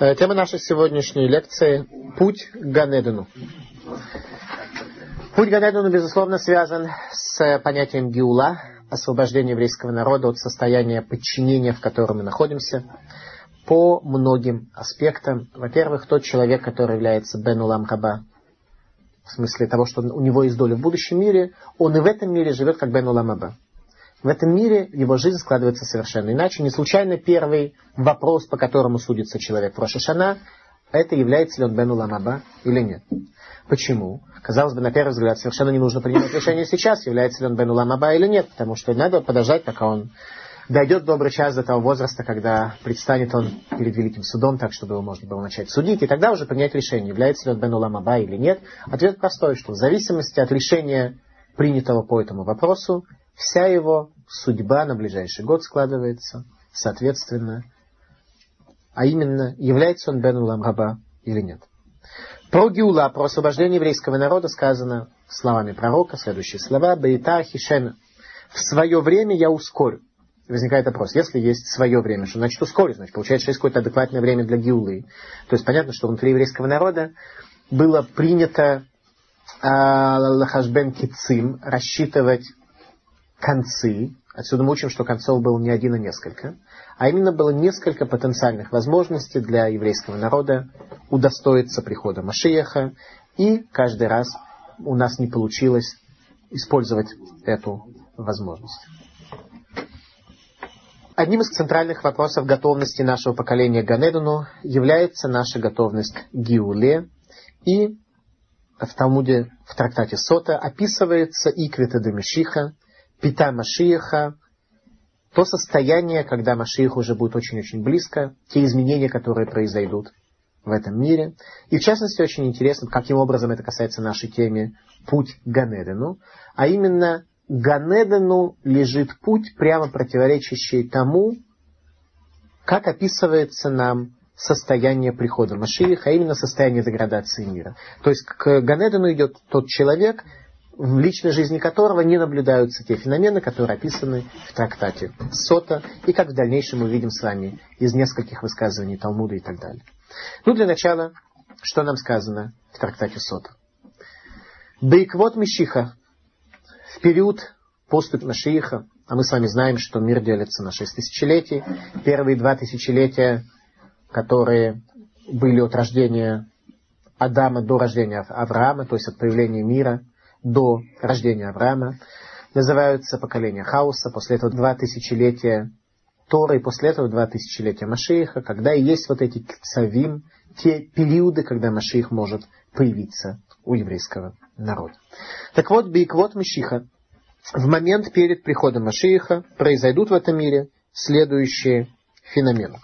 Э, тема нашей сегодняшней лекции – путь к Ганедену. Путь к Ганедену, безусловно, связан с понятием Гиула, освобождения еврейского народа от состояния подчинения, в котором мы находимся, по многим аспектам. Во-первых, тот человек, который является Бен Улам Хаба, в смысле того, что у него есть доля в будущем мире, он и в этом мире живет как Бен Улам Хаба. В этом мире его жизнь складывается совершенно иначе. Не случайно первый вопрос, по которому судится человек в Рошашана, это является ли он Бен Уламаба или нет. Почему? Казалось бы, на первый взгляд, совершенно не нужно принимать решение сейчас, является ли он Бен Уламаба или нет, потому что надо подождать, пока он дойдет добрый час до того возраста, когда предстанет он перед Великим Судом, так, чтобы его можно было начать судить, и тогда уже принять решение, является ли он Бен Уламаба или нет. Ответ простой, что в зависимости от решения, принятого по этому вопросу, вся его судьба на ближайший год складывается, соответственно, а именно, является он Бен Улам Раба или нет. Про Гиула, про освобождение еврейского народа сказано словами пророка, следующие слова, Бейта Хишена. В свое время я ускорю. Возникает вопрос, если есть свое время, что значит ускорю? Значит, получается, есть какое-то адекватное время для Гиулы. То есть понятно, что внутри еврейского народа было принято а, Лахашбен Кицим рассчитывать концы. Отсюда мы учим, что концов было не один, а несколько. А именно было несколько потенциальных возможностей для еврейского народа удостоиться прихода Машиеха. И каждый раз у нас не получилось использовать эту возможность. Одним из центральных вопросов готовности нашего поколения к Ганедуну является наша готовность к Гиуле. И в Талмуде, в трактате Сота, описывается Иквита Демишиха, Пита Машиеха, то состояние, когда Машиих уже будет очень-очень близко, те изменения, которые произойдут в этом мире. И в частности, очень интересно, каким образом это касается нашей темы «Путь к Ганедену», а именно Ганедену лежит путь, прямо противоречащий тому, как описывается нам состояние прихода Машииха, а именно состояние деградации мира. То есть к Ганедену идет тот человек, в личной жизни которого не наблюдаются те феномены, которые описаны в трактате Сота, и как в дальнейшем мы видим с вами из нескольких высказываний Талмуда и так далее. Ну, для начала, что нам сказано в трактате Сота? Бейквот Мишиха, в период поступь Машииха, а мы с вами знаем, что мир делится на шесть тысячелетий, первые два тысячелетия, которые были от рождения Адама до рождения Авраама, то есть от появления мира – до рождения Авраама, называются поколения хаоса, после этого два тысячелетия Торы, и после этого два тысячелетия Машииха, когда и есть вот эти кцавим, те периоды, когда Машиих может появиться у еврейского народа. Так вот, Бейквот Машиха, в момент перед приходом Машииха произойдут в этом мире следующие феномены.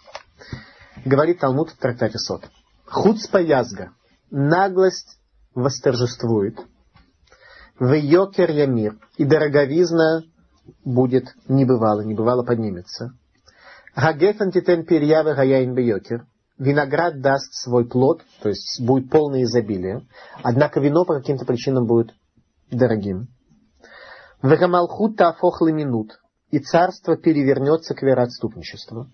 Говорит Талмуд в трактате Сот. Хуцпа язга. Наглость восторжествует – в йокер ямир, и дороговизна будет небывало, небывало поднимется. Гагефен титен перьявы гаяин бейокер, виноград даст свой плод, то есть будет полное изобилие, однако вино по каким-то причинам будет дорогим. Вегамалхут тафох минут, и царство перевернется к вероотступничеству.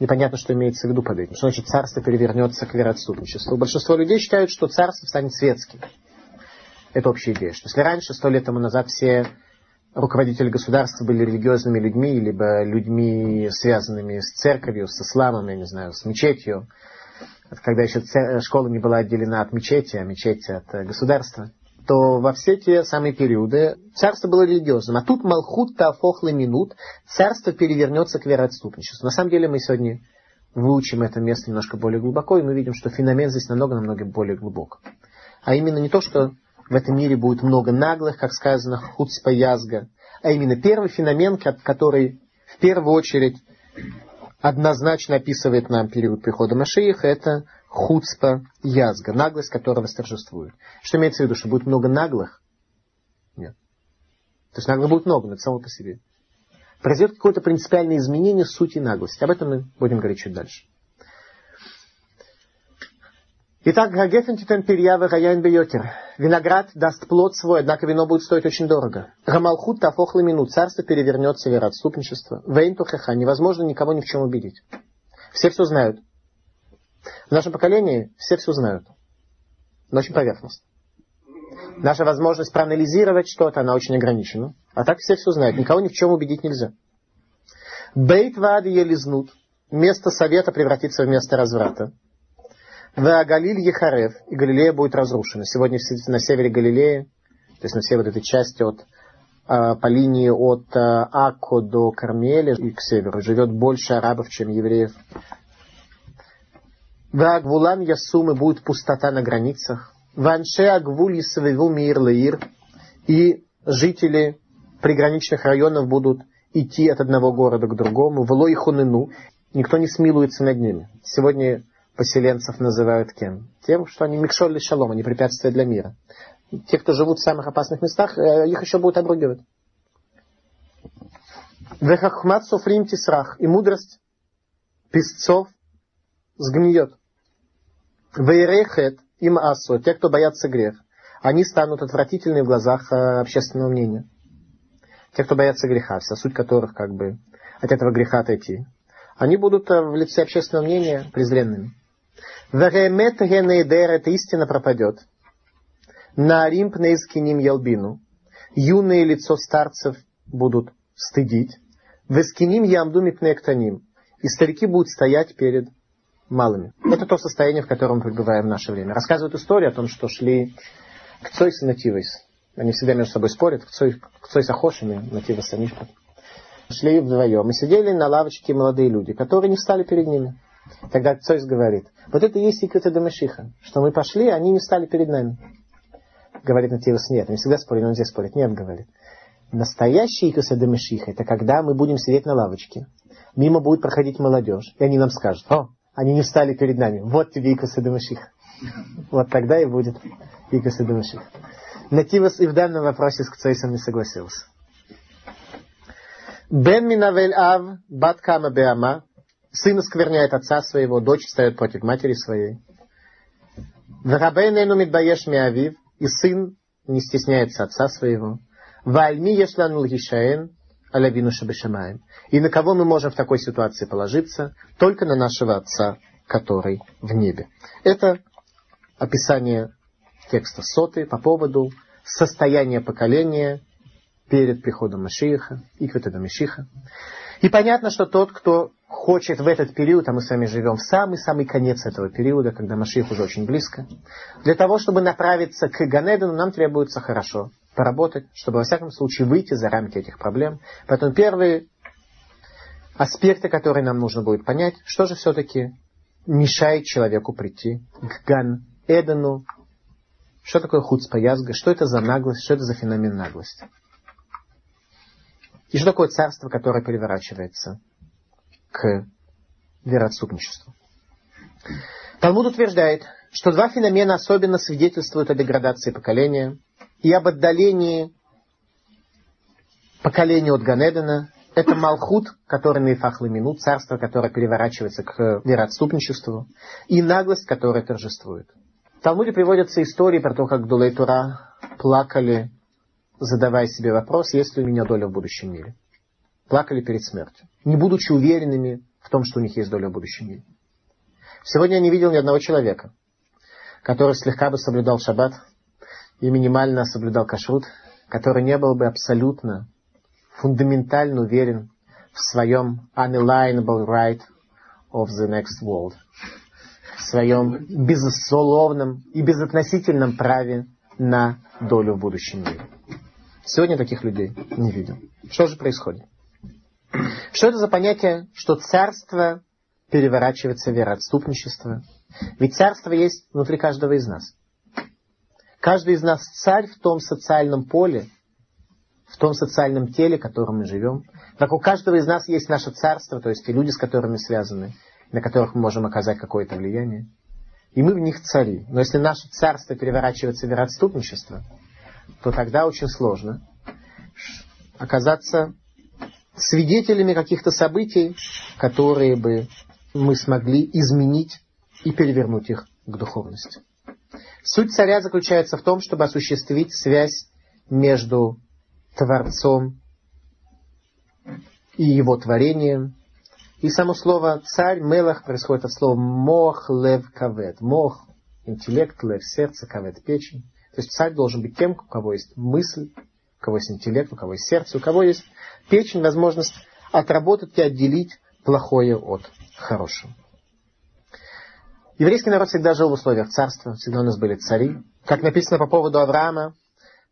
Непонятно, что имеется в виду под этим. Что значит царство перевернется к вероотступничеству? Большинство людей считают, что царство станет светским. Это общая идея. Что если раньше, сто лет тому назад, все руководители государства были религиозными людьми, либо людьми, связанными с церковью, с исламом, я не знаю, с мечетью, когда еще школа не была отделена от мечети, а мечеть от э, государства, то во все те самые периоды царство было религиозным. А тут Малхут Тафохлы минут, царство перевернется к вероотступничеству. На самом деле мы сегодня выучим это место немножко более глубоко, и мы видим, что феномен здесь намного-намного более глубок. А именно не то, что в этом мире будет много наглых, как сказано, хуцпа язга. А именно первый феномен, который в первую очередь однозначно описывает нам период прихода Машииха, это хуцпа язга, наглость, которая восторжествует. Что имеется в виду, что будет много наглых? Нет. То есть наглых будет много, но это само по себе. Произойдет какое-то принципиальное изменение сути наглости. Об этом мы будем говорить чуть дальше. Итак, Гагефен титен перьявы гаяйн бейокер. Виноград даст плод свой, однако вино будет стоить очень дорого. Гамалхут тафох минут. Царство перевернется вероотступничество. Вейн тухеха. Невозможно никого ни в чем убедить. Все все знают. В нашем поколении все все знают, но очень поверхностно. Наша возможность проанализировать что-то, она очень ограничена. А так все все знают. Никого ни в чем убедить нельзя. Бейт вады елизнут. Место совета превратится в место разврата. В Галиль Ехарев. И Галилея будет разрушена. Сегодня на севере Галилеи, то есть на вот этой части от а, по линии от а, Акко до Кармеля и к северу живет больше арабов, чем евреев. В Агвулан Ясумы будет пустота на границах. В Анше Агвуль Исавеву Мир Лаир. И жители приграничных районов будут идти от одного города к другому. В Лой Хунину. Никто не смилуется над ними. Сегодня поселенцев называют кем? Тем, что они микшоль шалом, они препятствия для мира. Те, кто живут в самых опасных местах, э, их еще будут обругивать. Вехахмат софрим тисрах. И мудрость песцов сгниет. Вейрехет им асу. Те, кто боятся грех. Они станут отвратительны в глазах э, общественного мнения. Те, кто боятся греха, вся суть которых как бы от этого греха отойти. Они будут э, в лице общественного мнения презренными. Веремет генейдер, эта истина пропадет. На римпнейскиним ялбину. Юное лицо старцев будут стыдить. Вескиним ямду мипнектаним. И старики будут стоять перед малыми. Это то состояние, в котором мы пребываем в наше время. Рассказывают историю о том, что шли к Цойс и Нативойс. Они всегда между собой спорят. К Цойс Ахошами, Нативас Санишпа. Шли вдвоем и сидели на лавочке молодые люди, которые не встали перед ними. Тогда Цойс говорит, вот это и есть секрет Дамашиха, что мы пошли, а они не встали перед нами. Говорит Нативас, нет, они всегда спорят, он здесь спорит. Нет, говорит. Настоящий Икоса Дамашиха, это когда мы будем сидеть на лавочке, мимо будет проходить молодежь, и они нам скажут, о, они не встали перед нами, вот тебе Икоса Дамашиха. Вот тогда и будет Икоса Дамашиха. Нативас и в данном вопросе с Кцойсом не согласился. Бен Минавель Ав, Бат Кама Беама, сын оскверняет отца своего, дочь встает против матери своей. Врабейнену Мидбаеш Миавив, и сын не стесняется отца своего. Вальми Ешлан Лгишаэн, Алявину Шабешамаем. И на кого мы можем в такой ситуации положиться? Только на нашего Отца, который в небе. Это описание текста соты по поводу состояния поколения перед приходом Машииха, Иквитада Мишиха. И понятно, что тот, кто хочет в этот период, а мы с вами живем в самый-самый конец этого периода, когда Машиих уже очень близко, для того, чтобы направиться к Ганедену, нам требуется хорошо поработать, чтобы во всяком случае выйти за рамки этих проблем. Поэтому первые аспекты, которые нам нужно будет понять, что же все-таки мешает человеку прийти к Ган Эдену, что такое худспа язга, что это за наглость, что это за феномен наглости. И что такое царство, которое переворачивается к вероотступничеству? Талмуд утверждает, что два феномена особенно свидетельствуют о деградации поколения и об отдалении поколения от Ганедена. Это Малхут, который на минут, царство, которое переворачивается к вероотступничеству, и наглость, которая торжествует. В Талмуде приводятся истории про то, как Дулей Тура плакали задавая себе вопрос, есть ли у меня доля в будущем мире. Плакали перед смертью, не будучи уверенными в том, что у них есть доля в будущем мире. Сегодня я не видел ни одного человека, который слегка бы соблюдал шаббат и минимально соблюдал кашрут, который не был бы абсолютно, фундаментально уверен в своем unalienable right of the next world, в своем безусловном и безотносительном праве на долю в будущем мире. Сегодня таких людей не видел. Что же происходит? Что это за понятие, что царство переворачивается в вероотступничество? Ведь царство есть внутри каждого из нас. Каждый из нас царь в том социальном поле, в том социальном теле, в котором мы живем. Так у каждого из нас есть наше царство, то есть те люди, с которыми связаны, на которых мы можем оказать какое-то влияние. И мы в них цари. Но если наше царство переворачивается в вероотступничество, то тогда очень сложно оказаться свидетелями каких-то событий, которые бы мы смогли изменить и перевернуть их к духовности. Суть царя заключается в том, чтобы осуществить связь между Творцом и его творением, И само слово царь, мелах, происходит от слова мох, лев, кавет. Мох, интеллект, лев, сердце, кавет, печень. То есть царь должен быть тем, у кого есть мысль, у кого есть интеллект, у кого есть сердце, у кого есть печень, возможность отработать и отделить плохое от хорошего. Еврейский народ всегда жил в условиях царства, всегда у нас были цари. Как написано по поводу Авраама,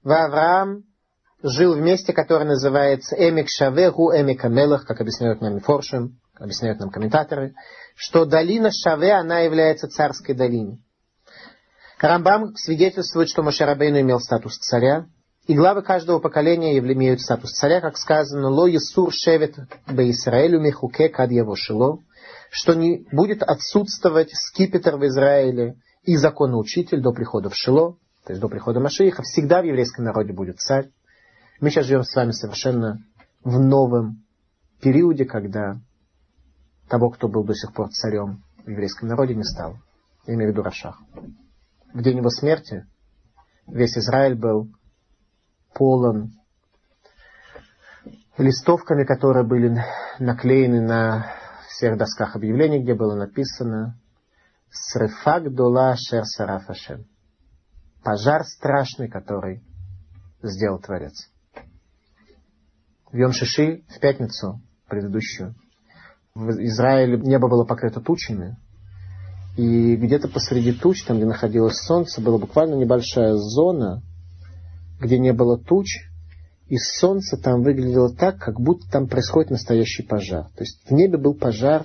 в Авраам жил в месте, которое называется Эмик Шавеху, Эмик Амелах, как объясняют нам Форшем, объясняют нам комментаторы, что долина Шаве, она является царской долиной. Рамбам свидетельствует, что Машарабейну имел статус царя, и главы каждого поколения имеют статус царя, как сказано, «Ло Есур шевет бе Исраэлю мехуке кад шило», что не будет отсутствовать скипетр в Израиле и законоучитель до прихода в Шило, то есть до прихода Машииха, всегда в еврейском народе будет царь. Мы сейчас живем с вами совершенно в новом периоде, когда того, кто был до сих пор царем в еврейском народе, не стал. Я имею в виду Рашах. В день его смерти весь Израиль был полон листовками, которые были наклеены на всех досках объявлений, где было написано «Срефак дула шер сарафашем» пожар страшный, который сделал Творец. В Йом Шиши, в пятницу предыдущую, в Израиле небо было покрыто тучами, и где-то посреди туч, там, где находилось солнце, была буквально небольшая зона, где не было туч, и солнце там выглядело так, как будто там происходит настоящий пожар. То есть в небе был пожар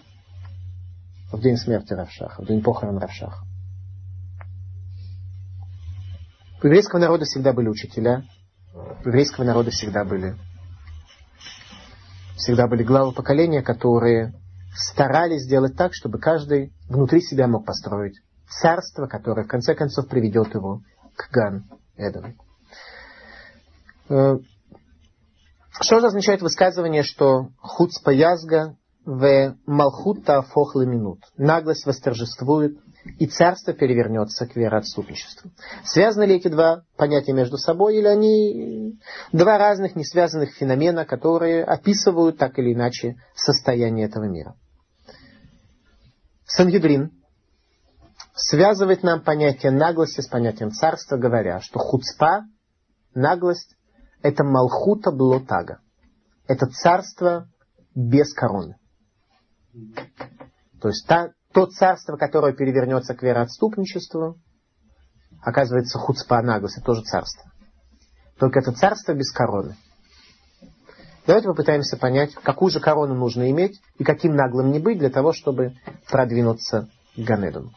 в день смерти Равшаха, в день похорон Равшаха. У еврейского народа всегда были учителя, у еврейского народа всегда были всегда были главы поколения, которые старались сделать так, чтобы каждый внутри себя мог построить царство, которое в конце концов приведет его к Ган Эдену. Э, что же означает высказывание, что хуцпа язга в малхута фохлы минут? Наглость восторжествует, и царство перевернется к вероотступничеству. Связаны ли эти два понятия между собой, или они два разных несвязанных феномена, которые описывают так или иначе состояние этого мира? Сангидрин связывает нам понятие наглости с понятием царства, говоря, что хуцпа, наглость, это малхута блотага. Это царство без короны. То есть та, то царство, которое перевернется к вероотступничеству, оказывается хуцпа наглость, это тоже царство. Только это царство без короны. Давайте попытаемся понять, какую же корону нужно иметь и каким наглым не быть для того, чтобы продвинуться к Ганедону.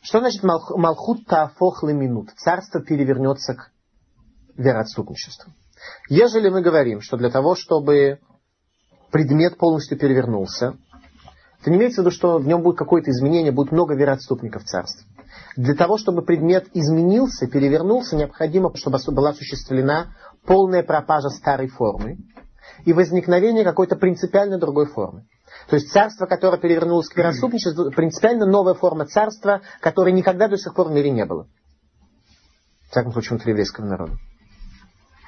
Что значит Малхут Тафох минут? Царство перевернется к вероотступничеству. Ежели мы говорим, что для того, чтобы предмет полностью перевернулся, то не имеется в виду, что в нем будет какое-то изменение, будет много вероотступников царства. Для того, чтобы предмет изменился, перевернулся, необходимо, чтобы была осуществлена полная пропажа старой формы и возникновение какой-то принципиально другой формы. То есть царство, которое перевернулось к вероотступничеству, принципиально новая форма царства, которой никогда до сих пор в мире не было. В всяком случае, внутри еврейского народа.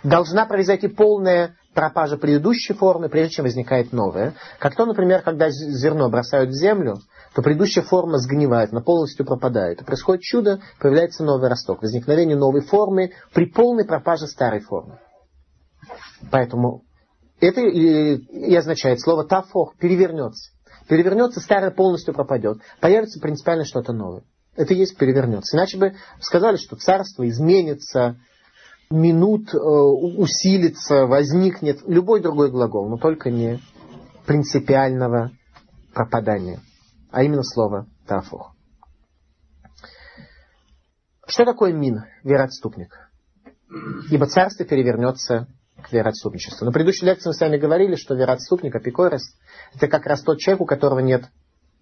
Должна произойти полная пропажа предыдущей формы, прежде чем возникает новая. Как то, например, когда зерно бросают в землю, то предыдущая форма сгнивает, она полностью пропадает. И происходит чудо, появляется новый росток, возникновение новой формы при полной пропаже старой формы. Поэтому это и, и означает слово тафох, перевернется. Перевернется, старое полностью пропадет. Появится принципиально что-то новое. Это и есть перевернется. Иначе бы сказали, что царство изменится, минут э, усилится, возникнет любой другой глагол, но только не принципиального пропадания, а именно слово тафух. Что такое мин, вероотступник? Ибо царство перевернется к вероотступничеству. На предыдущей лекции мы с вами говорили, что вероотступник, апикорес, это как раз тот человек, у которого нет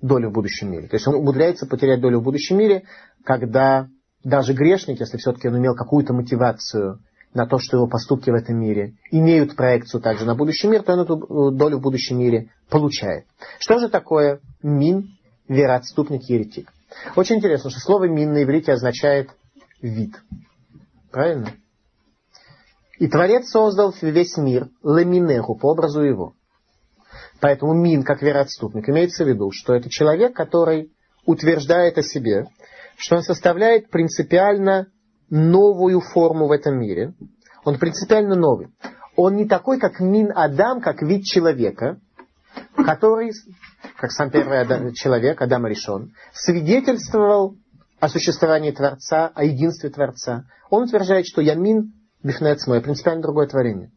доли в будущем мире. То есть он умудряется потерять долю в будущем мире, когда даже грешник, если все-таки он имел какую-то мотивацию на то, что его поступки в этом мире имеют проекцию также на будущий мир, то он эту э, долю в будущем мире получает. Что же такое мин, вероотступник, еретик? Очень интересно, что слово мин на иврите означает вид. Правильно? И Творец создал весь мир ламинеху, по образу его. Поэтому мин, как вероотступник, имеется в виду, что это человек, который утверждает о себе, что он составляет принципиально новую форму в этом мире. Он принципиально новый. Он не такой, как Мин Адам, как вид человека, который, как сам первый Адам, человек, Адам решен, свидетельствовал о существовании Творца, о единстве Творца. Он утверждает, что я Мин Бифнец мой, принципиально другое творение.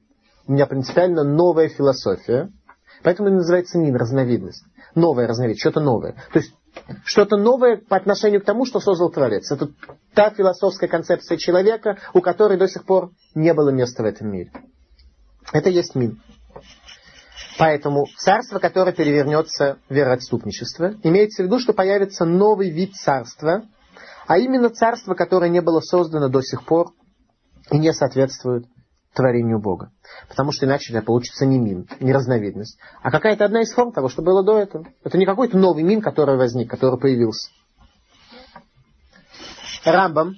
У меня принципиально новая философия, Поэтому это называется мин, разновидность. Новая разновидность, что-то новое. То есть что-то новое по отношению к тому, что создал Творец. Это та философская концепция человека, у которой до сих пор не было места в этом мире. Это есть мин. Поэтому царство, которое перевернется в вероотступничество, имеется в виду, что появится новый вид царства, а именно царство, которое не было создано до сих пор и не соответствует творению Бога. Потому что иначе это получится не мин, не разновидность, а какая-то одна из форм того, что было до этого. Это не какой-то новый мин, который возник, который появился. Рамбам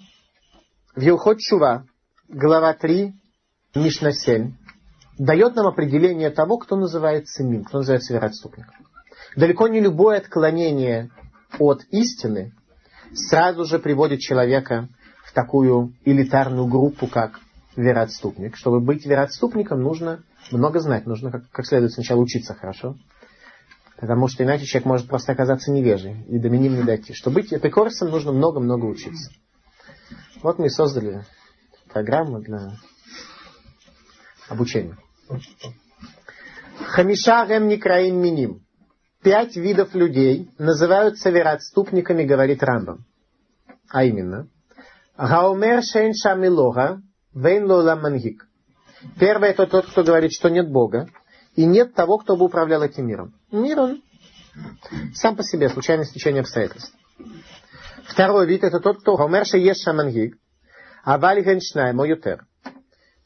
в Елхот Чува, глава 3, Мишна 7, дает нам определение того, кто называется мин, кто называется вероотступником. Далеко не любое отклонение от истины сразу же приводит человека в такую элитарную группу, как вероотступник. Чтобы быть вероотступником, нужно много знать, нужно как, как следует сначала учиться хорошо. Потому что иначе человек может просто оказаться невежей и до миним не дойти. Чтобы быть эпикорсом, нужно много-много учиться. Вот мы и создали программу для обучения. Хамиша гем некраим миним. Пять видов людей называются вероотступниками, говорит Рамбам. А именно, Гаумер шейн шамилога, Вейн мангик. Первое это тот, кто говорит, что нет Бога, и нет того, кто бы управлял этим миром. Мир он сам по себе, случайное стечение обстоятельств. Второй вид это тот, кто Хомерша ешь шамангиг, а валигеншнай моютер.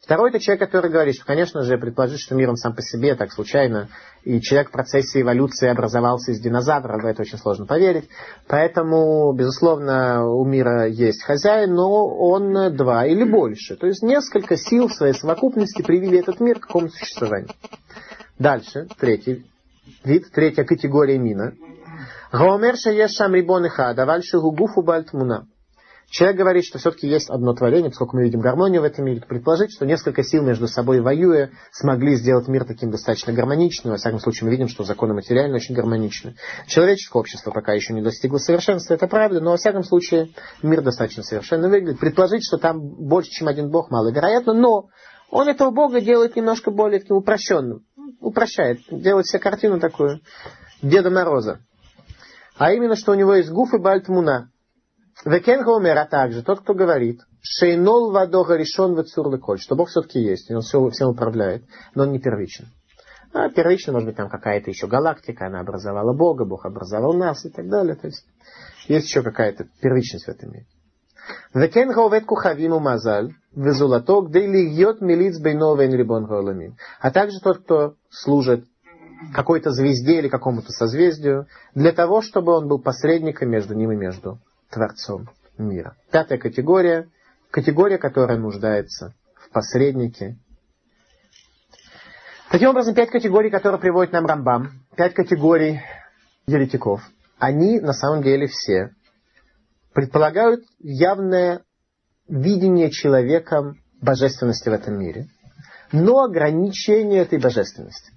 Второй это человек, который говорит, что, конечно же, предположить, что мир он сам по себе, так случайно, и человек в процессе эволюции образовался из динозавра, в это очень сложно поверить. Поэтому, безусловно, у мира есть хозяин, но он два или больше. То есть несколько сил в своей совокупности привели этот мир к какому-то существованию. Дальше, третий вид, третья категория мина. Гаомер шаешам рибон ихад, авальши гугуфу бальтмуна. Человек говорит, что все-таки есть одно творение, поскольку мы видим гармонию в этом мире, предположить, что несколько сил между собой воюя, смогли сделать мир таким достаточно гармоничным. Во всяком случае, мы видим, что законы материальные очень гармоничны. Человеческое общество пока еще не достигло совершенства, это правда, но во всяком случае мир достаточно совершенно выглядит. Предположить, что там больше, чем один Бог, маловероятно, но он этого Бога делает немножко более таким упрощенным. Упрощает, делает себе картину такую Деда Мороза. А именно, что у него есть гуф и бальтмуна. Векен Гомер, а также тот, кто говорит, Шейнол вадога решен в коль, что Бог все-таки есть, и Он все, всем управляет, но Он не первичен. А первично, может быть, там какая-то еще галактика, она образовала Бога, Бог образовал нас и так далее. То есть есть еще какая-то первичность в этом мире. Векен говет кухавиму мазаль, везулато, где льет милиц бейновен рибон гаоламим. А также тот, кто служит какой-то звезде или какому-то созвездию, для того, чтобы он был посредником между ним и между Творцом мира. Пятая категория, категория, которая нуждается в посреднике. Таким образом, пять категорий, которые приводит нам Рамбам, пять категорий еретиков, они на самом деле все предполагают явное видение человеком божественности в этом мире, но ограничение этой божественности.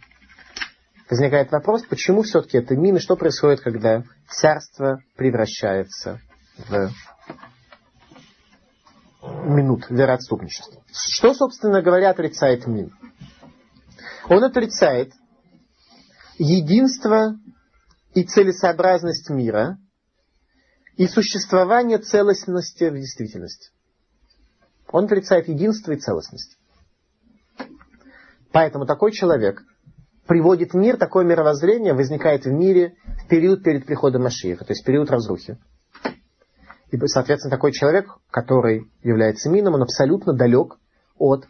Возникает вопрос, почему все-таки это мин, и что происходит, когда царство превращается минут вероотступничества. Что, собственно говоря, отрицает Мин? Он отрицает единство и целесообразность мира и существование целостности в действительности. Он отрицает единство и целостность. Поэтому такой человек приводит мир, такое мировоззрение возникает в мире в период перед приходом Машиеха, то есть период разрухи. И, соответственно, такой человек, который является мином, он абсолютно далек от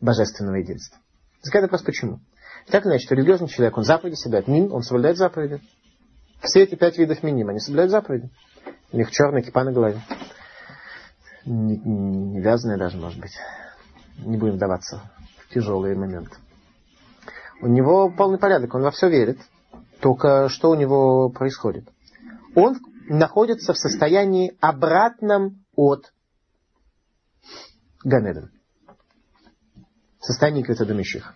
божественного единства. Возникает вопрос, почему? Так иначе, религиозный человек, он заповеди соблюдает. Мин, он соблюдает заповеди. Все эти пять видов миним, они соблюдают заповеди. У них черная кипа на голове. Не, не, вязаная даже, может быть. Не будем вдаваться в тяжелые моменты. У него полный порядок, он во все верит. Только что у него происходит? Он находится в состоянии обратном от Ганеден. Состоянии Критадамищих.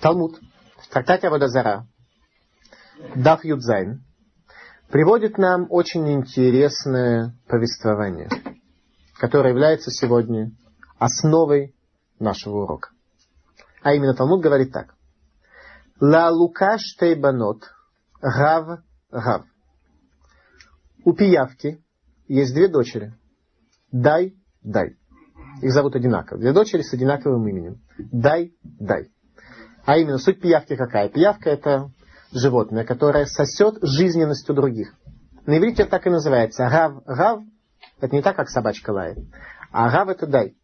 Талмуд в трактате Абадазара Даф Юдзайн приводит нам очень интересное повествование, которое является сегодня основой нашего урока. А именно Талмуд говорит так. Ла лука штейбанот гав гав. У пиявки есть две дочери. Дай, дай. Их зовут одинаково. Две дочери с одинаковым именем. Дай, дай. А именно, суть пиявки какая? Пиявка это животное, которое сосет жизненностью других. На иврите так и называется. Гав, гав, это не так, как собачка лает. А гав это дай.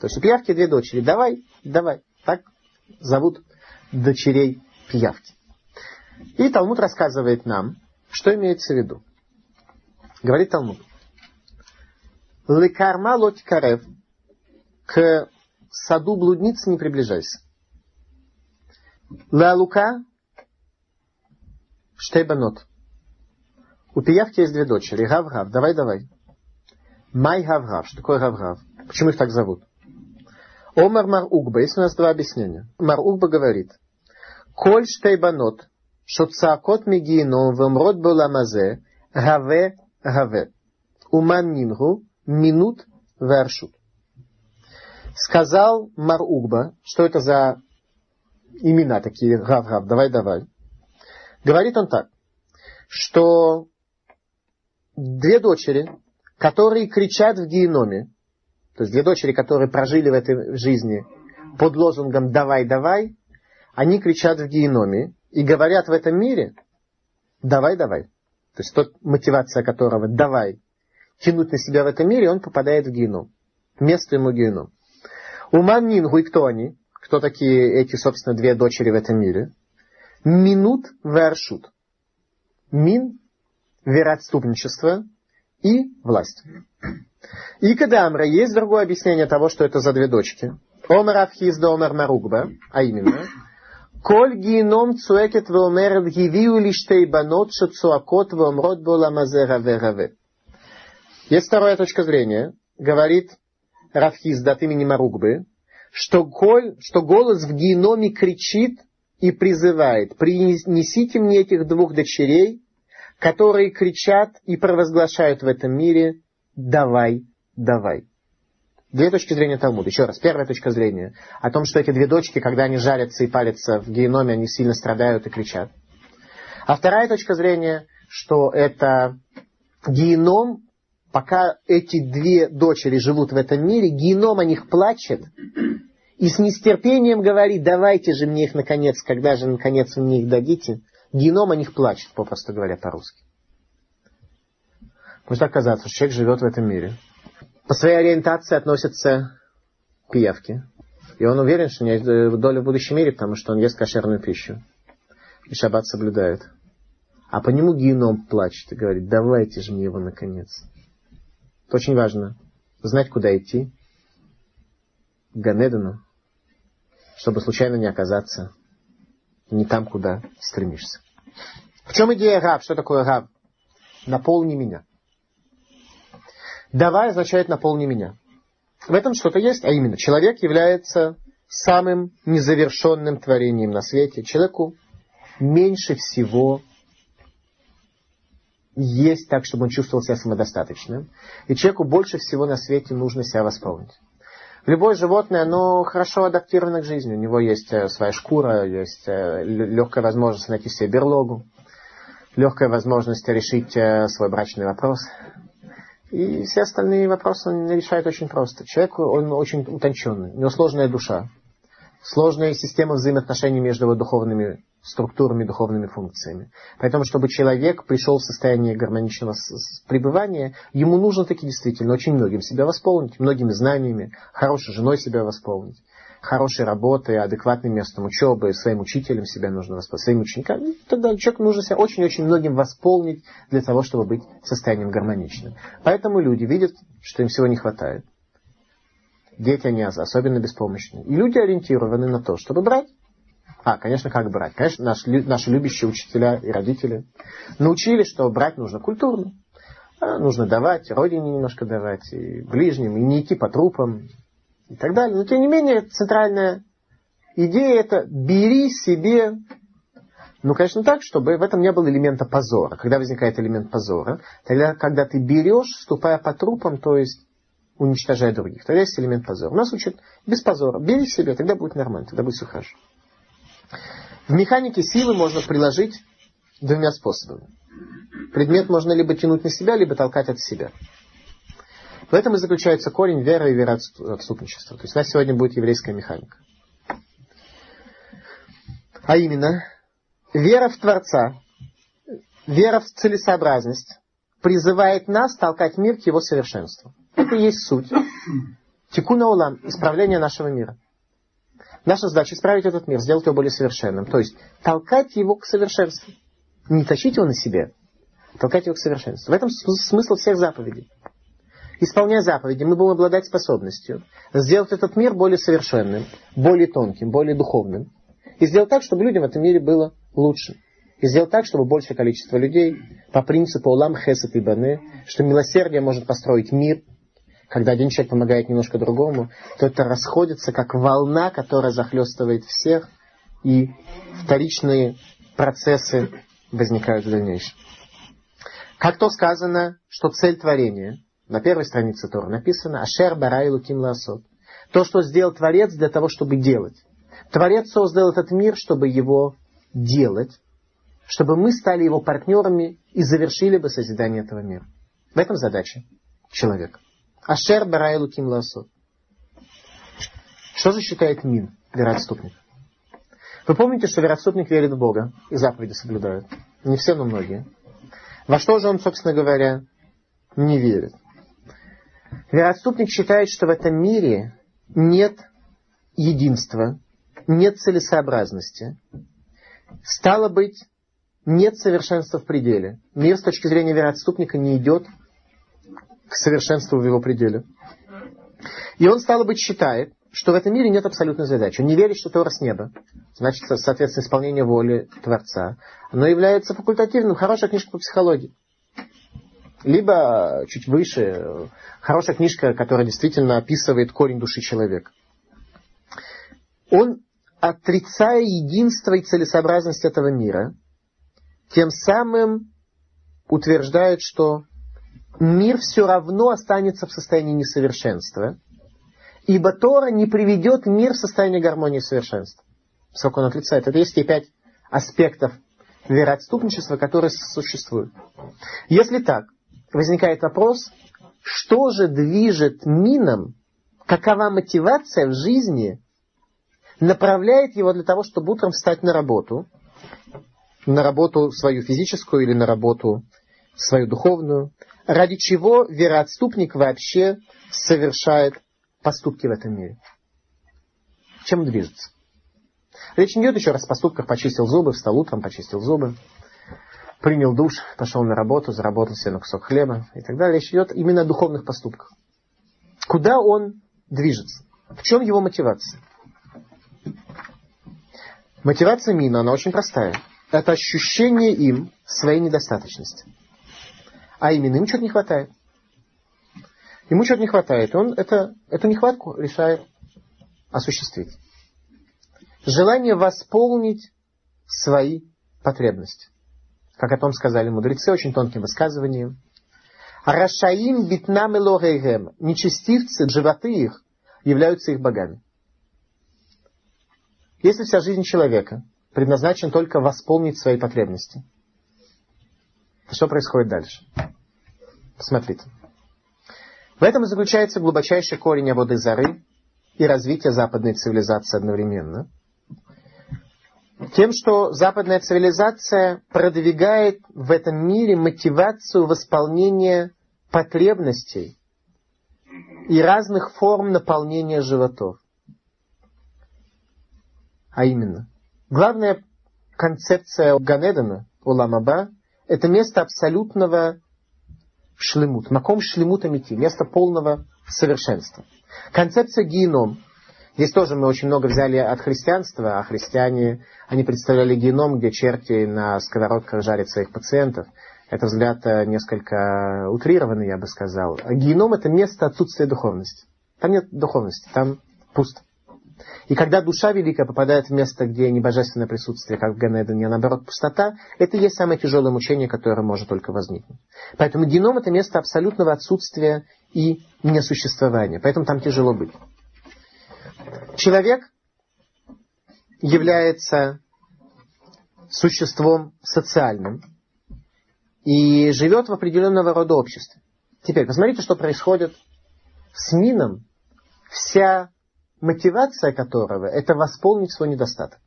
То есть у пиявки две дочери. Давай, давай. Так зовут дочерей пиявки. И Талмуд рассказывает нам, что имеется в виду. Говорит Талмуд. Лекарма лоть карев. К саду блудницы не приближайся. Ла лука штейбанот. У пиявки есть две дочери. Гав-гав. Давай, давай. Май гав-гав. Что такое гав-гав? Почему их так зовут? Омар Мар Угба. Есть у нас два объяснения. Мар Угба говорит. Коль штейбанот. Шоцакот мигиеном вемрот буламазе. Гаве гаве. Уман нингу. Минут вершут. Сказал Мар Угба. Что это за имена такие? Гав-гав. Давай, давай. Говорит он так. Что две дочери, которые кричат в геноме, то есть две дочери, которые прожили в этой жизни под лозунгом «давай, давай», они кричат в геноме и говорят в этом мире «давай, давай». То есть тот, мотивация которого «давай», тянуть на себя в этом мире, он попадает в геном. Место ему геном. Уман Нингу и кто они? Кто такие эти, собственно, две дочери в этом мире? Минут вершут. Мин – вероотступничество и власть. И Кадамра есть другое объяснение того, что это за две дочки. Омар Авхиз да Омар Маругба, а именно, Коль геном цуэкет веомерет гивиу лиштей банот шацуакот веомрот боламазе раве раве. Есть вторая точка зрения. Говорит Равхиз от имени Маругбы, что, коль, что голос в геноме кричит и призывает, принесите мне этих двух дочерей, которые кричат и провозглашают в этом мире давай, давай. Две точки зрения Талмуда. Еще раз, первая точка зрения о том, что эти две дочки, когда они жарятся и палятся в геноме, они сильно страдают и кричат. А вторая точка зрения, что это геном, пока эти две дочери живут в этом мире, геном о них плачет и с нестерпением говорит, давайте же мне их наконец, когда же наконец вы мне их дадите. Геном о них плачет, попросту говоря по-русски. Может оказаться, что человек живет в этом мире. По своей ориентации относится к пиявке. И он уверен, что у него есть доля в будущем мире, потому что он ест кошерную пищу. И шаббат соблюдает. А по нему геном плачет и говорит, давайте же мне его наконец. Это очень важно. Знать, куда идти. К Ганедану. Чтобы случайно не оказаться не там, куда стремишься. В чем идея раб? Что такое раб? Наполни меня. Давай означает наполни меня. В этом что-то есть, а именно человек является самым незавершенным творением на свете. Человеку меньше всего есть так, чтобы он чувствовал себя самодостаточным. И человеку больше всего на свете нужно себя восполнить. Любое животное, оно хорошо адаптировано к жизни. У него есть э, своя шкура, есть э, легкая возможность найти себе берлогу, легкая возможность решить э, свой брачный вопрос, и все остальные вопросы он решает очень просто. Человек, он очень утонченный, у него сложная душа, сложная система взаимоотношений между его духовными структурами, духовными функциями. Поэтому, чтобы человек пришел в состояние гармоничного пребывания, ему нужно таки действительно очень многим себя восполнить, многими знаниями, хорошей женой себя восполнить хорошей работы, адекватным местом учебы, своим учителем себя нужно восполнить, своим ученикам. И тогда человек нужно себя очень-очень многим восполнить для того, чтобы быть состоянием гармоничным. Поэтому люди видят, что им всего не хватает. Дети, они особенно беспомощны. И люди ориентированы на то, чтобы брать. А, конечно, как брать? Конечно, наши, наши любящие учителя и родители научили, что брать нужно культурно. А, нужно давать, родине немножко давать, и ближним, и не идти по трупам, и так далее. Но, тем не менее, центральная идея это бери себе ну, конечно, так, чтобы в этом не было элемента позора. Когда возникает элемент позора, тогда, когда ты берешь, ступая по трупам, то есть уничтожая других, тогда есть элемент позора. Нас учат без позора. Бери себе, тогда будет нормально, тогда будет все хорошо. В механике силы можно приложить двумя способами. Предмет можно либо тянуть на себя, либо толкать от себя. В этом и заключается корень веры и вероотступничества. То есть у нас сегодня будет еврейская механика. А именно, Вера в Творца, вера в целесообразность призывает нас толкать мир к его совершенству. Это и есть суть. Тикуна улам, исправление нашего мира. Наша задача исправить этот мир, сделать его более совершенным. То есть толкать его к совершенству. Не тащить его на себе, а толкать его к совершенству. В этом смысл всех заповедей. Исполняя заповеди, мы будем обладать способностью сделать этот мир более совершенным, более тонким, более духовным. И сделать так, чтобы людям в этом мире было лучше. И сделать так, чтобы большее количество людей по принципу Улам Хесет и Бане, что милосердие может построить мир, когда один человек помогает немножко другому, то это расходится как волна, которая захлестывает всех, и вторичные процессы возникают в дальнейшем. Как то сказано, что цель творения, на первой странице Тора написано «Ашер барай ким ласот». То, что сделал Творец для того, чтобы делать. Творец создал этот мир, чтобы его делать, чтобы мы стали его партнерами и завершили бы созидание этого мира. В этом задача человека. Ашер барайлу ким ласот. Что же считает Мин, вероотступник? Вы помните, что вероотступник верит в Бога и заповеди соблюдает. Не все, но многие. Во что же он, собственно говоря, не верит? Вероотступник считает, что в этом мире нет единства, нет целесообразности, Стало быть, нет совершенства в пределе. Мир с точки зрения вероотступника не идет к совершенству в его пределе. И он, стало быть, считает, что в этом мире нет абсолютной задачи. Он не верит, что Тора с неба. Значит, соответственно, исполнение воли Творца. Оно является факультативным. Хорошая книжка по психологии. Либо чуть выше, хорошая книжка, которая действительно описывает корень души человека. Он отрицая единство и целесообразность этого мира, тем самым утверждает, что мир все равно останется в состоянии несовершенства, ибо Тора не приведет мир в состояние гармонии и совершенства. Сколько он отрицает. Это есть те пять аспектов вероотступничества, которые существуют. Если так, возникает вопрос, что же движет мином, какова мотивация в жизни направляет его для того, чтобы утром встать на работу, на работу свою физическую или на работу свою духовную, ради чего вероотступник вообще совершает поступки в этом мире. Чем он движется? Речь не идет еще раз о поступках, почистил зубы, встал утром, почистил зубы, принял душ, пошел на работу, заработал себе на кусок хлеба и так далее. Речь идет именно о духовных поступках. Куда он движется? В чем его мотивация? Мотивация Мина, она очень простая. Это ощущение им своей недостаточности. А именно, ему что-то не хватает. Ему что-то не хватает. Он это, эту нехватку решает осуществить. Желание восполнить свои потребности. Как о том сказали мудрецы очень тонким высказыванием. Рашаим битнам и Нечестивцы, животы их, являются их богами. Если вся жизнь человека предназначена только восполнить свои потребности, то что происходит дальше? Посмотрите. В этом и заключается глубочайший корень воды зары и развития западной цивилизации одновременно. Тем, что западная цивилизация продвигает в этом мире мотивацию восполнения потребностей и разных форм наполнения животов. А именно, главная концепция Ганедана, Уламаба, это место абсолютного шлемут, маком шлемут амити, место полного совершенства. Концепция геном Здесь тоже мы очень много взяли от христианства, а христиане, они представляли геном, где черти на сковородках жарят своих пациентов. Это взгляд э, несколько утрированный, я бы сказал. Геном – это место отсутствия духовности. Там нет духовности, там пусто. И когда душа великая попадает в место, где не божественное присутствие, как в Ганедане, а наоборот пустота, это и есть самое тяжелое мучение, которое может только возникнуть. Поэтому геном это место абсолютного отсутствия и несуществования. Поэтому там тяжело быть. Человек является существом социальным и живет в определенного рода обществе. Теперь посмотрите, что происходит с Мином. Вся мотивация которого – это восполнить свой недостаток.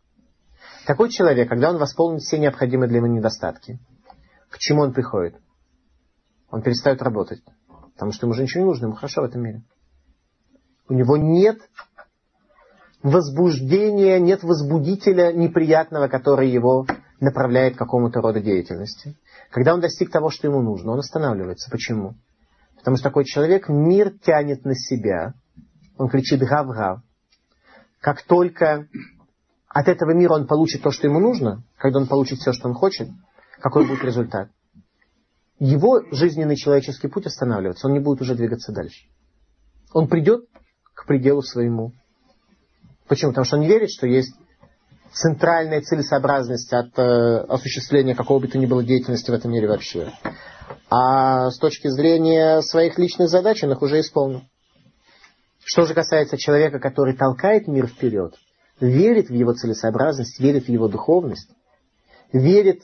Такой человек, когда он восполнит все необходимые для него недостатки, к чему он приходит? Он перестает работать, потому что ему же ничего не нужно, ему хорошо в этом мире. У него нет возбуждения, нет возбудителя неприятного, который его направляет к какому-то роду деятельности. Когда он достиг того, что ему нужно, он останавливается. Почему? Потому что такой человек мир тянет на себя. Он кричит «гав-гав» как только от этого мира он получит то, что ему нужно, когда он получит все, что он хочет, какой будет результат? Его жизненный человеческий путь останавливается, он не будет уже двигаться дальше. Он придет к пределу своему. Почему? Потому что он не верит, что есть центральная целесообразность от э, осуществления какого бы то ни было деятельности в этом мире вообще. А с точки зрения своих личных задач он их уже исполнил. Что же касается человека, который толкает мир вперед, верит в его целесообразность, верит в его духовность, верит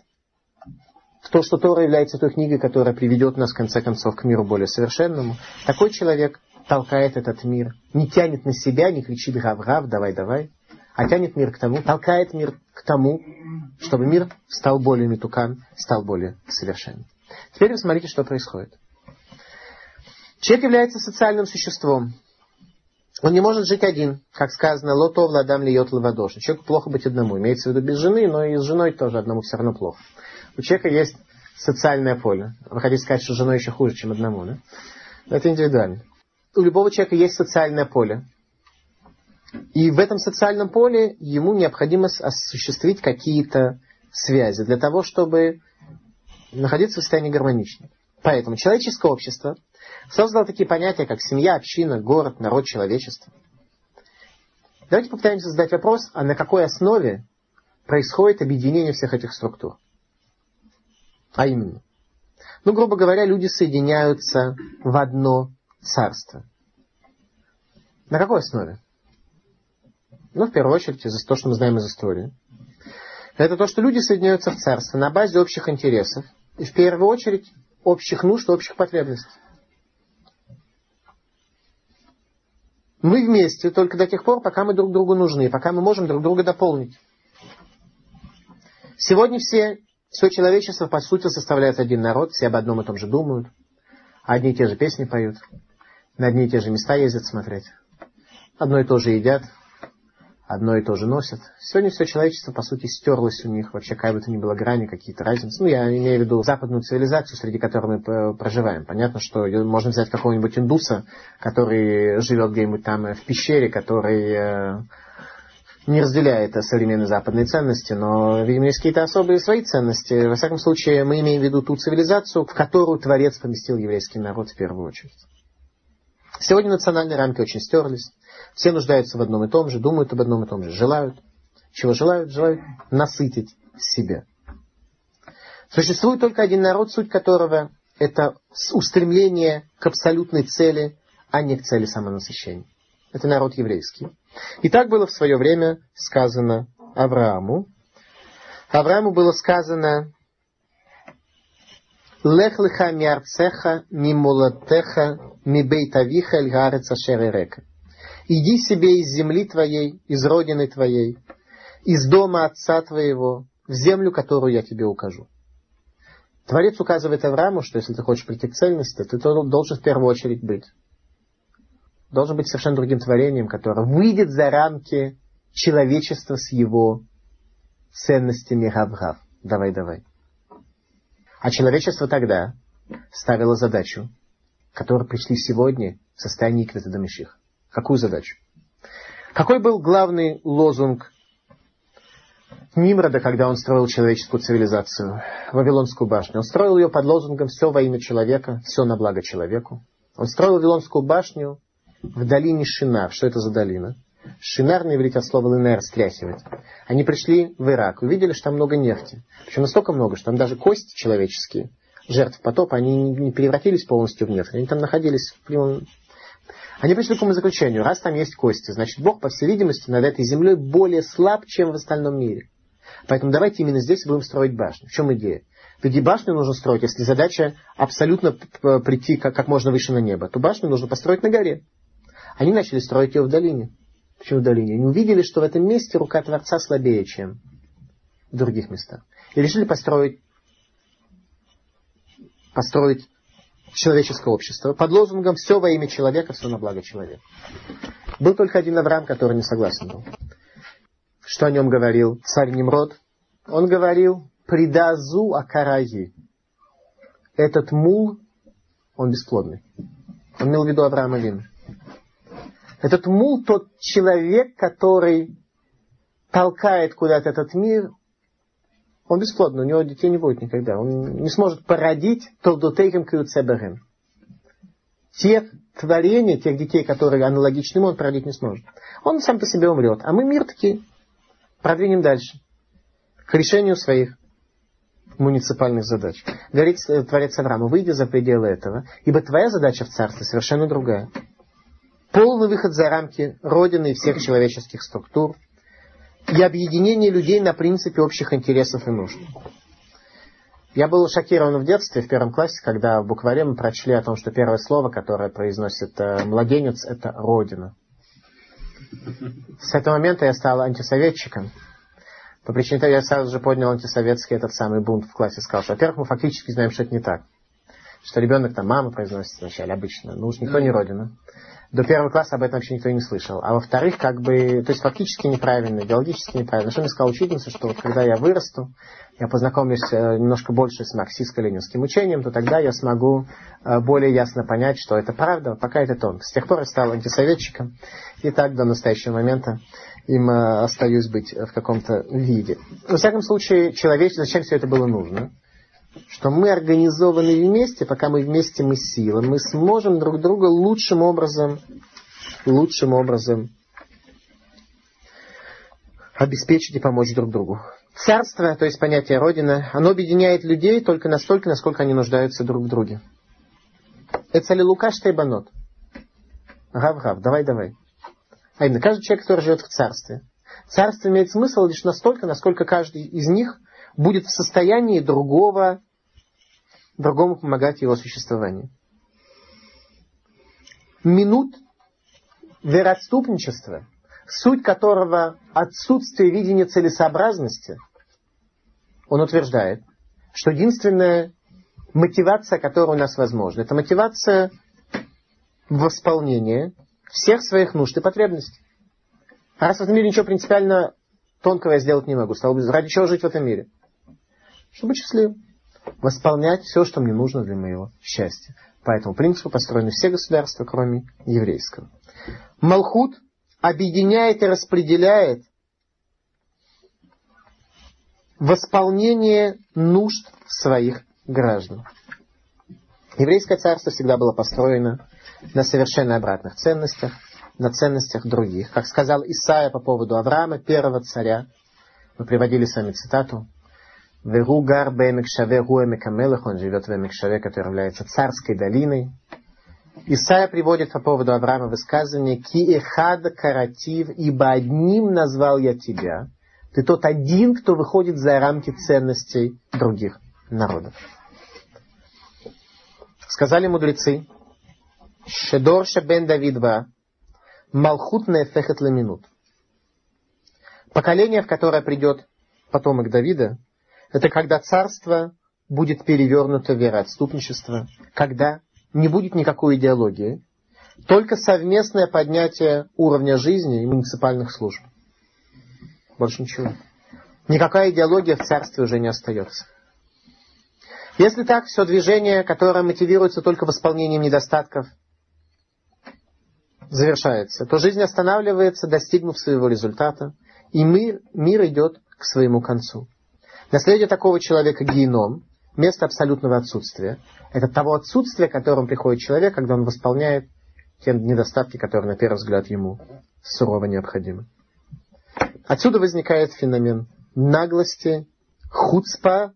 в то, что Тора является той книгой, которая приведет нас, в конце концов, к миру более совершенному, такой человек толкает этот мир, не тянет на себя, не кричит «Гав-гав, давай-давай», а тянет мир к тому, толкает мир к тому, чтобы мир стал более метукан, стал более совершенным. Теперь вы смотрите, что происходит. Человек является социальным существом. Он не может жить один. Как сказано, лото владам льет лавадош. Человеку плохо быть одному. Имеется в виду без жены, но и с женой тоже одному все равно плохо. У человека есть социальное поле. Вы хотите сказать, что с женой еще хуже, чем одному, да? Но это индивидуально. У любого человека есть социальное поле. И в этом социальном поле ему необходимо осуществить какие-то связи для того, чтобы находиться в состоянии гармоничном. Поэтому человеческое общество создал такие понятия, как семья, община, город, народ, человечество. Давайте попытаемся задать вопрос, а на какой основе происходит объединение всех этих структур? А именно, ну, грубо говоря, люди соединяются в одно царство. На какой основе? Ну, в первую очередь, из-за того, что мы знаем из истории. Это то, что люди соединяются в царство на базе общих интересов. И в первую очередь общих нужд, общих потребностей. Мы вместе только до тех пор, пока мы друг другу нужны, пока мы можем друг друга дополнить. Сегодня все, все человечество, по сути, составляет один народ, все об одном и том же думают, одни и те же песни поют, на одни и те же места ездят смотреть, одно и то же едят, одно и то же носят. Сегодня все человечество, по сути, стерлось у них вообще какая бы то ни была грани, какие-то разницы. Ну, я имею в виду западную цивилизацию, среди которой мы проживаем. Понятно, что можно взять какого-нибудь индуса, который живет где-нибудь там э, в пещере, который э, не разделяет современные западные ценности, но, видимо, есть какие-то особые свои ценности. Во всяком случае, мы имеем в виду ту цивилизацию, в которую Творец поместил еврейский народ в первую очередь. Сегодня национальные рамки очень стерлись. Все нуждаются в одном и том же, думают об одном и том же, желают. Чего желают? Желают насытить себя. Существует только один народ, суть которого это устремление к абсолютной цели, а не к цели самонасыщения. Это народ еврейский. И так было в свое время сказано Аврааму. Аврааму было сказано Лех леха миарцеха мимолатеха мибейтавиха эльгарец ашеререка. Иди себе из земли твоей, из родины твоей, из дома отца твоего, в землю, которую я тебе укажу. Творец указывает Аврааму, что если ты хочешь прийти к цельности, ты должен в первую очередь быть. Должен быть совершенно другим творением, которое выйдет за рамки человечества с его ценностями гав-гав. Давай, давай. А человечество тогда ставило задачу, которую пришли сегодня в состоянии Иквета Дамиших. Какую задачу? Какой был главный лозунг Нимрода, когда он строил человеческую цивилизацию, Вавилонскую башню? Он строил ее под лозунгом «все во имя человека, все на благо человеку». Он строил Вавилонскую башню в долине Шинар. Что это за долина? Шинар на иврите от слова линер, стряхивать. Они пришли в Ирак, увидели, что там много нефти. Причем настолько много, что там даже кости человеческие, жертв потопа, они не превратились полностью в нефть. Они там находились в прямом... Они пришли к такому заключению. Раз там есть кости, значит Бог, по всей видимости, над этой землей более слаб, чем в остальном мире. Поэтому давайте именно здесь будем строить башню. В чем идея? Ведь и башню нужно строить, если задача абсолютно прийти как, как можно выше на небо, то башню нужно построить на горе. Они начали строить ее в долине. Почему в долине? Они увидели, что в этом месте рука Творца слабее, чем в других местах. И решили построить, построить человеческое общество под лозунгом «все во имя человека, все на благо человека». Был только один Авраам, который не согласен был. Что о нем говорил царь Немрод? Он говорил «предазу акараи». Этот мул, он бесплодный. Он имел в виду Авраама Вин. Этот мул тот человек, который толкает куда-то этот мир, он бесплодный, у него детей не будет никогда. Он не сможет породить толдотейком кюцеберем. Те творения, тех детей, которые аналогичны ему, он породить не сможет. Он сам по себе умрет. А мы мир таки продвинем дальше. К решению своих муниципальных задач. Говорит э, Творец Авраама, выйди за пределы этого, ибо твоя задача в царстве совершенно другая. Полный выход за рамки Родины и всех человеческих структур – и объединение людей на принципе общих интересов и нужд. Я был шокирован в детстве, в первом классе, когда в букваре мы прочли о том, что первое слово, которое произносит э, младенец, это «Родина». С этого момента я стал антисоветчиком. По причине того, я сразу же поднял антисоветский этот самый бунт в классе. Сказал, что, во-первых, мы фактически знаем, что это не так. Что ребенок там мама произносит вначале обычно. Ну уж никто не Родина до первого класса об этом вообще никто не слышал. А во-вторых, как бы, то есть фактически неправильно, идеологически неправильно. Что мне сказала учительница, что вот когда я вырасту, я познакомлюсь э, немножко больше с марксистско-ленинским учением, то тогда я смогу э, более ясно понять, что это правда, пока это тон. С тех пор я стал антисоветчиком, и так до настоящего момента им э, остаюсь быть в каком-то виде. Во всяком случае, человечество, зачем все это было нужно? Что мы организованы вместе, пока мы вместе мы сила, мы сможем друг друга лучшим образом, лучшим образом обеспечить и помочь друг другу. Царство, то есть понятие Родина, оно объединяет людей только настолько, насколько они нуждаются друг в друге. Это ли Лука Штейбанот? Гав-гав, давай-давай. А именно, каждый человек, который живет в царстве. Царство имеет смысл лишь настолько, насколько каждый из них – будет в состоянии другого, другому помогать его существованию. Минут вероотступничества, суть которого отсутствие видения целесообразности, он утверждает, что единственная мотивация, которая у нас возможна, это мотивация восполнения всех своих нужд и потребностей. Раз в этом мире ничего принципиально тонкого я сделать не могу, стало бы ради чего жить в этом мире? Чтобы счастливым. Восполнять все, что мне нужно для моего счастья. По этому принципу построены все государства, кроме еврейского. Малхут объединяет и распределяет восполнение нужд своих граждан. Еврейское царство всегда было построено на совершенно обратных ценностях, на ценностях других. Как сказал Исаия по поводу Авраама, первого царя, мы приводили с вами цитату, Вегу гар бэмикшаве гуэмик амелах, он живет в Эмикшаве, который является царской долиной. Исайя приводит по поводу Авраама высказывание «Ки эхад каратив, ибо одним назвал я тебя». Ты тот один, кто выходит за рамки ценностей других народов. Сказали мудрецы, Шедор Шабен Давидва, Малхут Нефехет Ламинут. Поколение, в которое придет потомок Давида, это когда царство будет перевернуто в вероотступничество, когда не будет никакой идеологии, только совместное поднятие уровня жизни и муниципальных служб. Больше ничего. Никакая идеология в царстве уже не остается. Если так, все движение, которое мотивируется только восполнением недостатков, завершается, то жизнь останавливается, достигнув своего результата, и мир, мир идет к своему концу. Наследие такого человека геном, место абсолютного отсутствия. Это того отсутствия, к которому приходит человек, когда он восполняет те недостатки, которые на первый взгляд ему сурово необходимы. Отсюда возникает феномен наглости, хуцпа,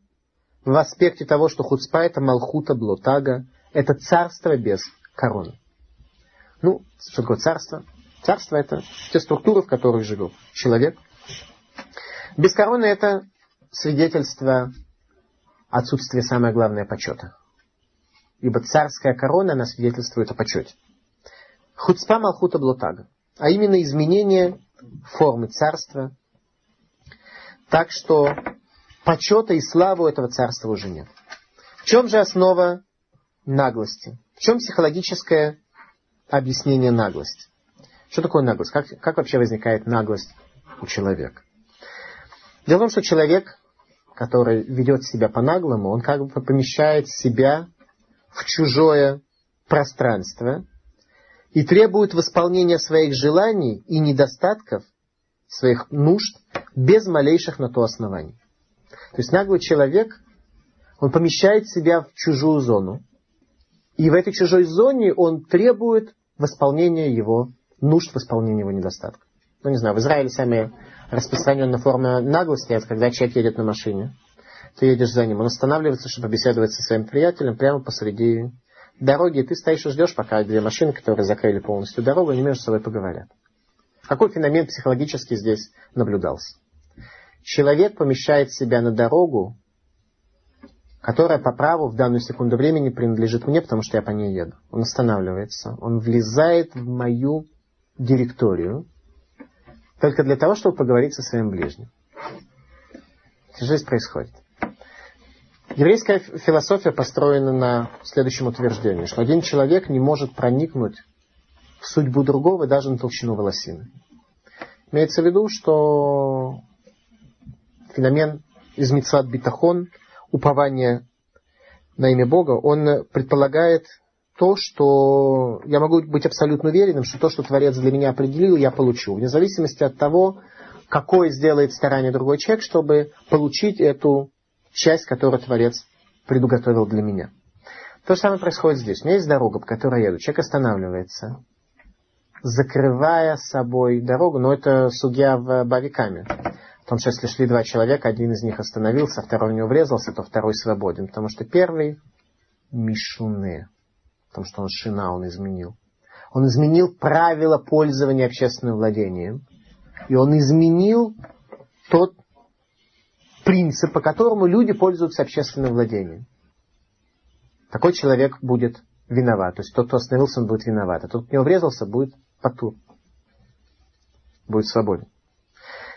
в аспекте того, что хуцпа это малхута блотага, это царство без короны. Ну, что такое царство? Царство это те структуры, в которых живет человек. Без короны это свидетельство отсутствия, самое главное, почета. Ибо царская корона, она свидетельствует о почете. Хуцпа Малхута Блотага, а именно изменение формы царства, так что почета и славу этого царства уже нет. В чем же основа наглости? В чем психологическое объяснение наглости? Что такое наглость? Как, как вообще возникает наглость у человека? Дело в том, что человек, который ведет себя по-наглому, он как бы помещает себя в чужое пространство и требует восполнения своих желаний и недостатков, своих нужд, без малейших на то оснований. То есть наглый человек, он помещает себя в чужую зону, и в этой чужой зоне он требует восполнения его нужд, восполнения его недостатков. Ну, не знаю, в Израиле сами распространенная форма наглости, это когда человек едет на машине. Ты едешь за ним, он останавливается, чтобы беседовать со своим приятелем прямо посреди дороги, и ты стоишь и ждешь, пока две машины, которые закрыли полностью дорогу, они между собой поговорят. Какой феномен психологически здесь наблюдался? Человек помещает себя на дорогу, которая по праву в данную секунду времени принадлежит мне, потому что я по ней еду. Он останавливается, он влезает в мою директорию, только для того, чтобы поговорить со своим ближним. Здесь происходит? Еврейская философия построена на следующем утверждении, что один человек не может проникнуть в судьбу другого даже на толщину волосины. Имеется в виду, что феномен из Мицват Битахон, упование на имя Бога, он предполагает то, что я могу быть абсолютно уверенным, что то, что Творец для меня определил, я получу. Вне зависимости от того, какое сделает старание другой человек, чтобы получить эту часть, которую Творец предуготовил для меня. То же самое происходит здесь. У меня есть дорога, по которой я еду. Человек останавливается, закрывая собой дорогу, но это судья в Бавикаме. Потому что если шли два человека, один из них остановился, второй в него врезался, то второй свободен. Потому что первый мишуне том, что он шина, он изменил. Он изменил правила пользования общественным владением. И он изменил тот принцип, по которому люди пользуются общественным владением. Такой человек будет виноват. То есть тот, кто остановился, он будет виноват. А тот, кто не врезался, будет потур. Будет свободен.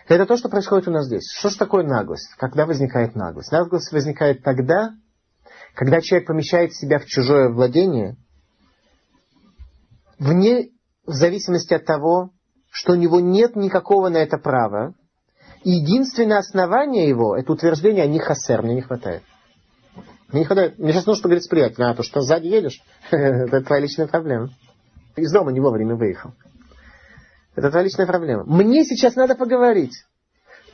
Это то, что происходит у нас здесь. Что же такое наглость? Когда возникает наглость? Наглость возникает тогда, когда человек помещает себя в чужое владение, вне, в зависимости от того, что у него нет никакого на это права, и единственное основание его, это утверждение «они хасер», мне не хватает. Мне не хватает. Мне сейчас нужно поговорить с приятелем, а то, что сзади едешь, это твоя личная проблема. Из дома не вовремя выехал. Это твоя личная проблема. Мне сейчас надо поговорить.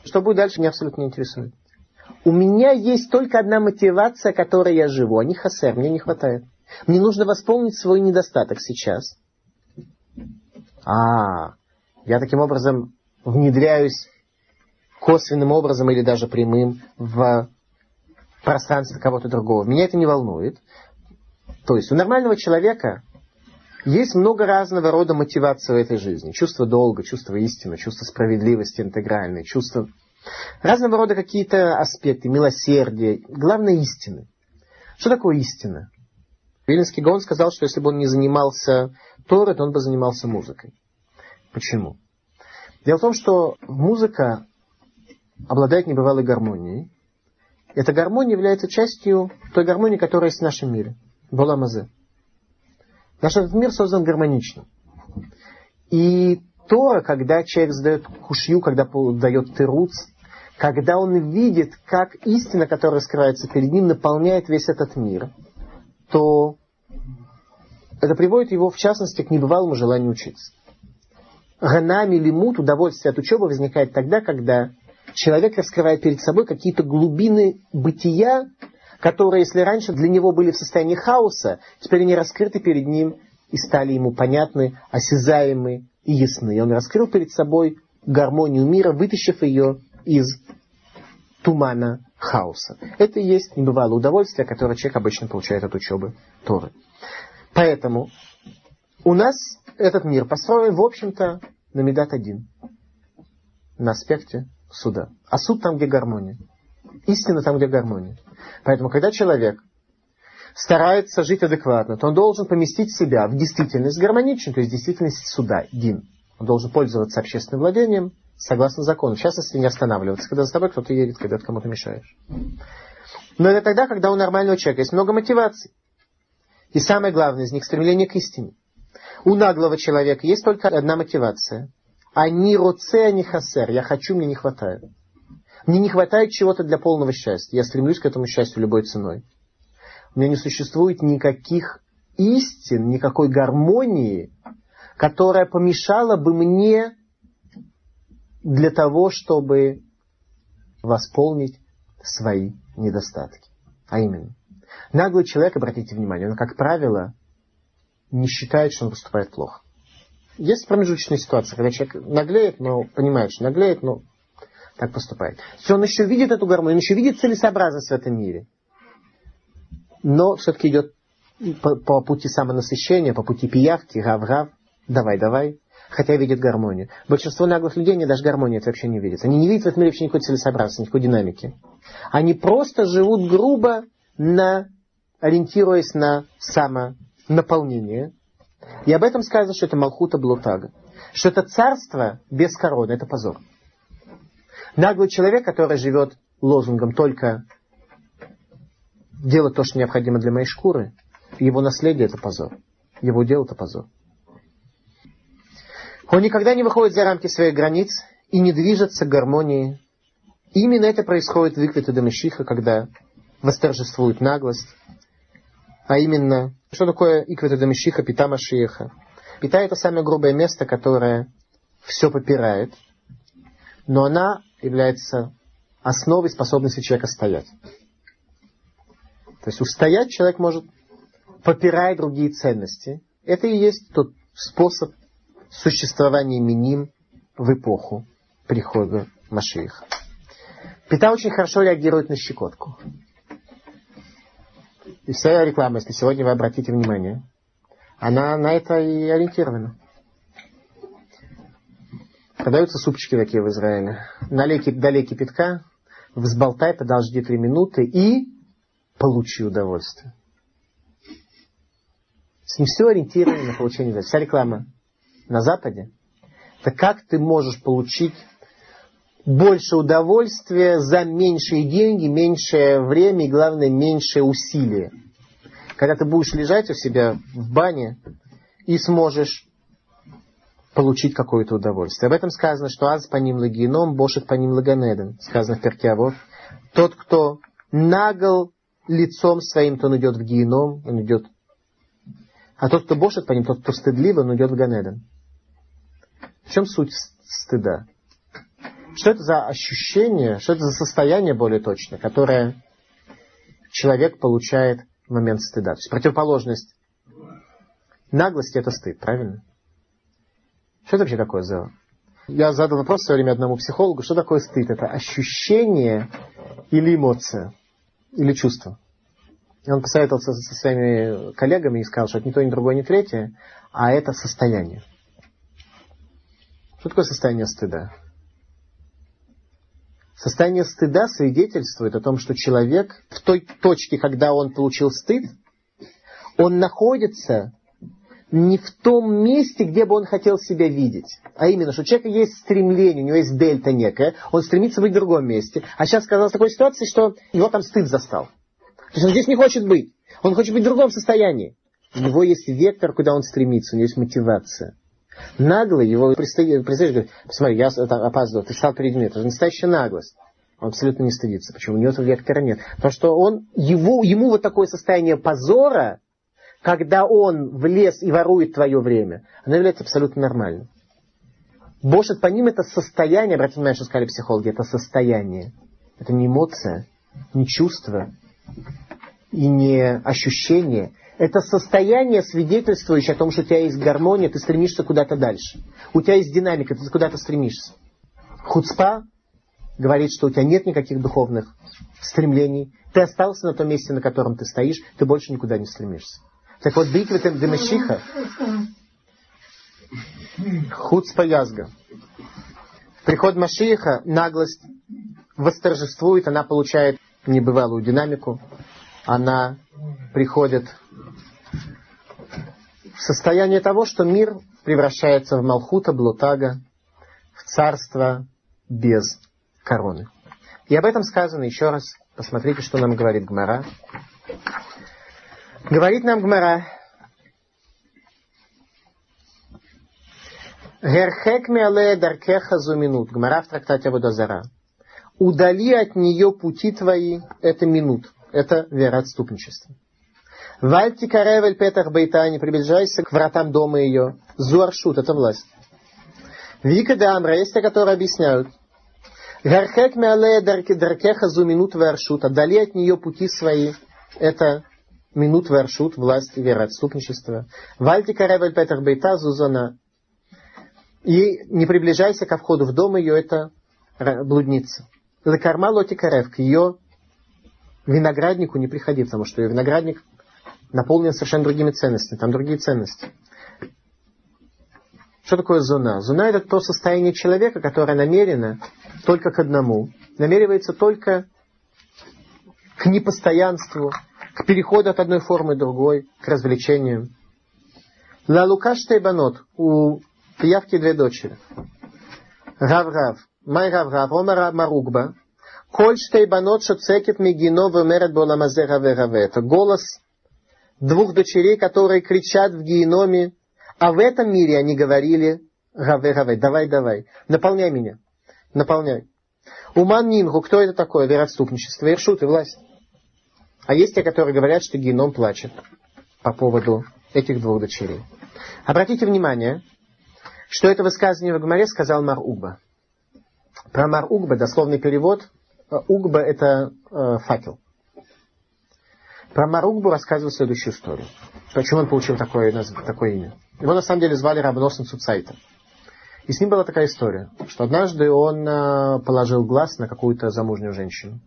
Что будет дальше, меня абсолютно не интересует. У меня есть только одна мотивация, которой я живу, а не хасер, мне не хватает. Мне нужно восполнить свой недостаток сейчас. А, я таким образом внедряюсь косвенным образом или даже прямым в пространство кого-то другого. Меня это не волнует. То есть у нормального человека есть много разного рода мотиваций в этой жизни. Чувство долга, чувство истины, чувство справедливости интегральной, чувство Разного рода какие-то аспекты, милосердие, главное истины. Что такое истина? Вильнинский Гаон сказал, что если бы он не занимался Торой, то он бы занимался музыкой. Почему? Дело в том, что музыка обладает небывалой гармонией. Эта гармония является частью той гармонии, которая есть в нашем мире. Боламазе. Наш этот мир создан гармонично. И то, когда человек задает кушью, когда дает тыруц, когда он видит, как истина, которая скрывается перед ним, наполняет весь этот мир, то это приводит его, в частности, к небывалому желанию учиться. Ганами лимут, удовольствие от учебы возникает тогда, когда человек раскрывает перед собой какие-то глубины бытия, которые, если раньше для него были в состоянии хаоса, теперь они раскрыты перед ним и стали ему понятны, осязаемы и ясны. И он раскрыл перед собой гармонию мира, вытащив ее из тумана хаоса. Это и есть небывалое удовольствие, которое человек обычно получает от учебы Торы. Поэтому у нас этот мир построен, в общем-то, на Медат один. На аспекте суда. А суд там, где гармония. Истина там, где гармония. Поэтому, когда человек старается жить адекватно, то он должен поместить себя в действительность гармоничную, то есть действительность суда, дин. Он должен пользоваться общественным владением согласно закону. В частности, не останавливаться, когда за тобой кто-то едет, когда ты кому-то мешаешь. Но это тогда, когда у нормального человека есть много мотиваций. И самое главное из них стремление к истине. У наглого человека есть только одна мотивация. Они роце, они хасер. Я хочу, мне не хватает. Мне не хватает чего-то для полного счастья. Я стремлюсь к этому счастью любой ценой. У меня не существует никаких истин, никакой гармонии, которая помешала бы мне для того, чтобы восполнить свои недостатки. А именно, наглый человек, обратите внимание, он, как правило, не считает, что он поступает плохо. Есть промежуточная ситуация, когда человек наглеет, но понимает, что наглеет, но так поступает. Все, он еще видит эту гармонию, он еще видит целесообразность в этом мире. Но все-таки идет по, по пути самонасыщения, по пути пиявки, гав-гав, давай, давай, хотя видит гармонию. Большинство наглых людей, они даже гармонии это вообще не видят. Они не видят в этом мире вообще никакой целесообразности, никакой динамики. Они просто живут грубо, на, ориентируясь на самонаполнение. И об этом сказано, что это Малхута Блутага. Что это царство без короны, это позор. Наглый человек, который живет лозунгом только делать то, что необходимо для моей шкуры, его наследие это позор. Его дело это позор. Он никогда не выходит за рамки своих границ и не движется к гармонии. Именно это происходит в Иквите Дамешиха, когда восторжествует наглость. А именно, что такое Иквите Дамешиха, Пита Машиеха? Пита это самое грубое место, которое все попирает, но она является основой способности человека стоять. То есть устоять человек может, попирая другие ценности. Это и есть тот способ существования Миним в эпоху прихода Машииха. Пита очень хорошо реагирует на щекотку. И вся реклама, если сегодня вы обратите внимание, она на это и ориентирована. Продаются супчики такие в Израиле. Налей, долей кипятка, взболтай, подожди три минуты и получи удовольствие. С ним все ориентировано на получение удовольствия. Вся реклама на Западе, это как ты можешь получить больше удовольствия за меньшие деньги, меньшее время и, главное, меньшее усилие. Когда ты будешь лежать у себя в бане и сможешь получить какое-то удовольствие. Об этом сказано, что аз по ним лагином, бошет по ним лаганеден. Сказано в Перкиавод. Тот, кто нагл лицом своим, то он идет в геном, он идет. А тот, кто бошет по ним, тот, кто стыдлив, он идет в Ганеден. В чем суть стыда? Что это за ощущение, что это за состояние более точно, которое человек получает в момент стыда? То есть противоположность наглости это стыд, правильно? Что это вообще такое за... Я задал вопрос в свое время одному психологу, что такое стыд? Это ощущение или эмоция, или чувство? И он посоветовался со своими коллегами и сказал, что это ни то, ни другое, ни третье, а это состояние. Что такое состояние стыда? Состояние стыда свидетельствует о том, что человек в той точке, когда он получил стыд, он находится не в том месте, где бы он хотел себя видеть. А именно, что у человека есть стремление, у него есть дельта некая, он стремится быть в другом месте. А сейчас оказалось такой ситуации, что его там стыд застал. То есть он здесь не хочет быть. Он хочет быть в другом состоянии. У него есть вектор, куда он стремится, у него есть мотивация. Наглый, его представитель говорит, посмотри, я опаздывал, ты стал перед ним. Это же настоящая наглость. Он абсолютно не стыдится. Почему? У него этого вектора нет. Потому что он, его, ему вот такое состояние позора когда он влез и ворует твое время, оно является абсолютно нормальным. Бошет по ним это состояние, обратите внимание, что сказали психологи, это состояние. Это не эмоция, не чувство и не ощущение. Это состояние, свидетельствующее о том, что у тебя есть гармония, ты стремишься куда-то дальше. У тебя есть динамика, ты куда-то стремишься. Хуцпа говорит, что у тебя нет никаких духовных стремлений. Ты остался на том месте, на котором ты стоишь, ты больше никуда не стремишься. Так вот, битва Демашиха, хуцпа язга. Приход Машиха, наглость восторжествует, она получает небывалую динамику, она приходит в состояние того, что мир превращается в Малхута, Блутага, в царство без короны. И об этом сказано еще раз. Посмотрите, что нам говорит Гмара. Говорит нам Гмара. Герхек миале даркеха зуминут. Гмара в трактате Водозара. Удали от нее пути твои, это минут. Это вероотступничество. Вальти каревель петах бейта, не приближайся к вратам дома ее. Зуаршут, это власть. Вика Дамра, есть те, которые объясняют. Гархек миалея даркеха зу минут варшут. Отдали от нее пути свои. Это минут варшут, власть и вероотступничество. Вальти каревель петах бейта зузона. И не приближайся ко входу в дом ее, это блудница. Лекарма лоти карев, к ее винограднику не приходи, потому что ее виноградник наполнен совершенно другими ценностями, там другие ценности. Что такое зуна? Зуна это то состояние человека, которое намерено только к одному, намеревается только к непостоянству, к переходу от одной формы к другой, к развлечениям. Ла Лукаш Тейбанот, у пиявки две дочери. Рав-Рав, Май Рав-Рав, Омар Маругба, Коль Штейбанот Шоцекет Мегино Вемерет Боламазе Раве Раве. Это голос двух дочерей, которые кричат в геноме а в этом мире они говорили, Раве, Раве, давай, давай, наполняй меня, наполняй. Уман Нингу, кто это такое? Вероотступничество, Иршут и власть. А есть те, которые говорят, что геном плачет по поводу этих двух дочерей. Обратите внимание, что это высказывание в Гмаре сказал Мар Угба. Про Мар Угба, дословный перевод, Угба это э, факел. Про Мар Угбу рассказываю следующую историю. Почему он получил такое, такое имя? Его на самом деле звали Рабносом Суцайта. И с ним была такая история, что однажды он э, положил глаз на какую-то замужнюю женщину.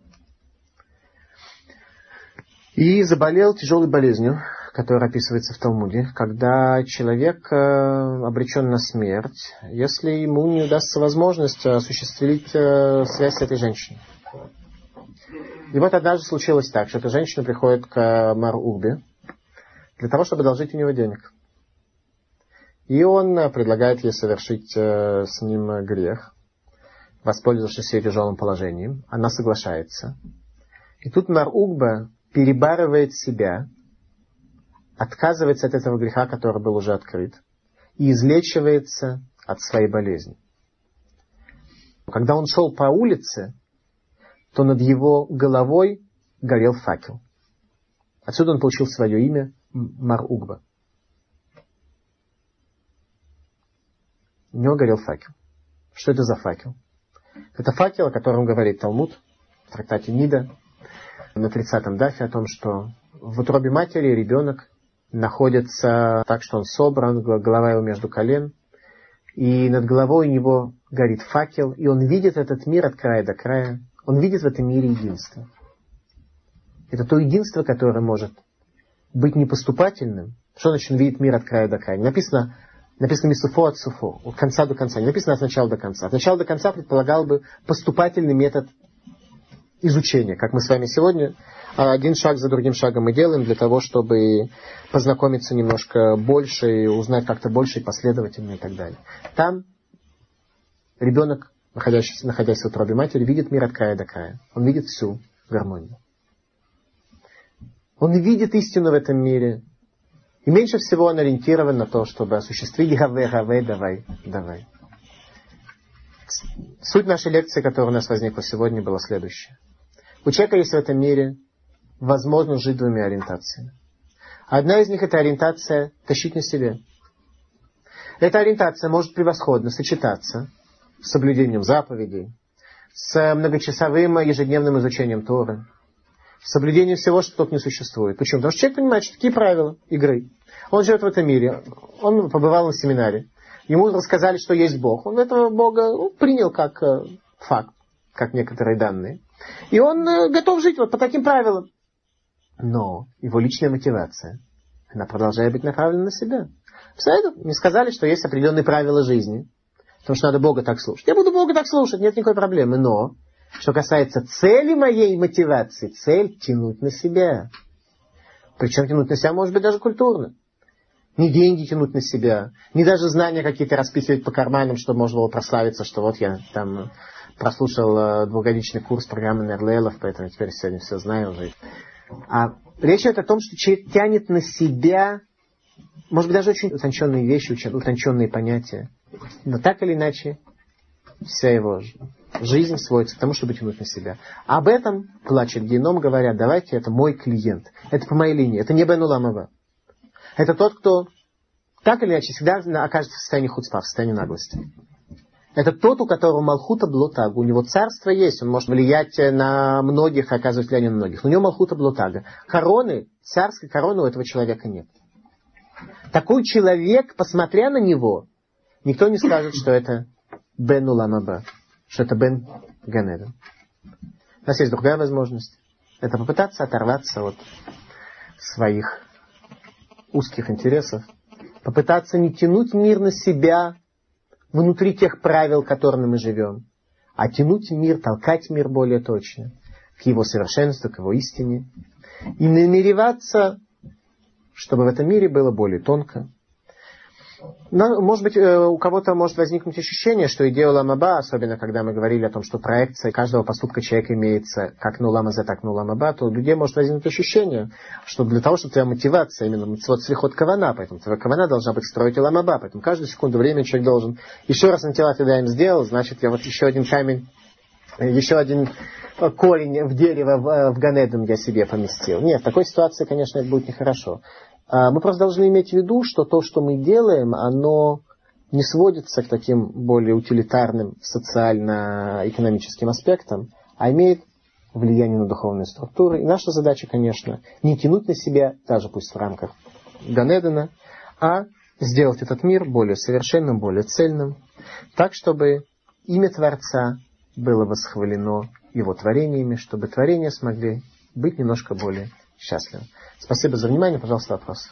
И заболел тяжелой болезнью, которая описывается в Талмуде, когда человек э, обречен на смерть, если ему не удастся возможность осуществить э, связь с этой женщиной. И вот однажды случилось так, что эта женщина приходит к Мар Урбе для того, чтобы одолжить у него денег. И он э, предлагает ей совершить э, с ним грех, воспользовавшись ее тяжелым положением. Она соглашается. И тут Мар Угба перебарывает себя, отказывается от этого греха, который был уже открыт, и излечивается от своей болезни. Когда он шел по улице, то над его головой горел факел. Отсюда он получил свое имя Мар Угба. У него горел факел. Что это за факел? Это факел, о котором говорит Талмуд в трактате Нида на 30-м дафе о том, что в утробе матери ребенок находится так, что он собран, голова его между колен, и над головой у него горит факел, и он видит этот мир от края до края. Он видит в этом мире единство. Это то единство, которое может быть непоступательным. Что значит он видит мир от края до края? написано Написано мисуфо от суфо, от конца до конца. Не написано от начала до конца. От начала до конца предполагал бы поступательный метод изучения, как мы с вами сегодня один шаг за другим шагом мы делаем для того, чтобы познакомиться немножко больше и узнать как-то больше и последовательно и так далее. Там ребенок, находящийся, находясь в утробе матери, видит мир от края до края. Он видит всю гармонию. Он видит истину в этом мире, и меньше всего он ориентирован на то, чтобы осуществить гаве, гаве, давай, давай. Суть нашей лекции, которая у нас возникла сегодня, была следующая. У человека есть в этом мире возможность жить двумя ориентациями. Одна из них это ориентация тащить на себе. Эта ориентация может превосходно сочетаться с соблюдением заповедей, с многочасовым ежедневным изучением Торы, с соблюдением всего, что только не существует. Почему? Потому что человек понимает, что такие правила игры. Он живет в этом мире, он побывал на семинаре, ему рассказали, что есть Бог. Он этого Бога ну, принял как э, факт, как некоторые данные. И он э, готов жить вот по таким правилам. Но его личная мотивация, она продолжает быть направлена на себя. Представляете, мне сказали, что есть определенные правила жизни. Потому что надо Бога так слушать. Я буду Бога так слушать, нет никакой проблемы. Но, что касается цели моей мотивации, цель тянуть на себя. Причем тянуть на себя может быть даже культурно. Не деньги тянуть на себя, не даже знания какие-то расписывать по карманам, чтобы можно было прославиться, что вот я там прослушал э, двухгодичный курс программы Нерлелов, поэтому теперь сегодня все знаю уже. А речь идет о том, что человек тянет на себя, может быть, даже очень утонченные вещи, утонченные понятия. Но так или иначе, вся его жизнь сводится к тому, чтобы тянуть на себя. Об этом плачет геном, говоря, давайте, это мой клиент. Это по моей линии, это не Бен Уламова. Это тот, кто так или иначе всегда окажется в состоянии худспа, в состоянии наглости. Это тот, у которого Малхута Блотага. У него царство есть, он может влиять на многих, оказывать влияние на многих. Но у него Малхута Блотага. Короны, царской короны у этого человека нет. Такой человек, посмотря на него, никто не скажет, что это Бен Уламаба, что это Бен Ганеда. У нас есть другая возможность. Это попытаться оторваться от своих узких интересов, попытаться не тянуть мир на себя внутри тех правил, которыми мы живем, а тянуть мир, толкать мир более точно к его совершенству, к его истине, и намереваться, чтобы в этом мире было более тонко, но, может быть, э, у кого-то может возникнуть ощущение, что идея Ламаба, особенно когда мы говорили о том, что проекция каждого поступка человека имеется как Нуламазе, так Нуламаба, то у людей может возникнуть ощущение, что для того, чтобы твоя мотивация именно вот слихот кавана, поэтому твоя кавана должна быть строить Ламаба, поэтому каждую секунду времени человек должен еще раз на тела им сделал, значит, я вот еще один камень, еще один корень в дерево в, в Ганедом я себе поместил. Нет, в такой ситуации, конечно, это будет нехорошо. А, мы просто должны иметь в виду, что то, что мы делаем, оно не сводится к таким более утилитарным социально-экономическим аспектам, а имеет влияние на духовные структуры. И наша задача, конечно, не тянуть на себя, даже пусть в рамках Ганедена, а сделать этот мир более совершенным, более цельным, так, чтобы имя Творца было восхвалено его творениями, чтобы творения смогли быть немножко более счастливы. Спасибо за внимание. Пожалуйста, вопрос.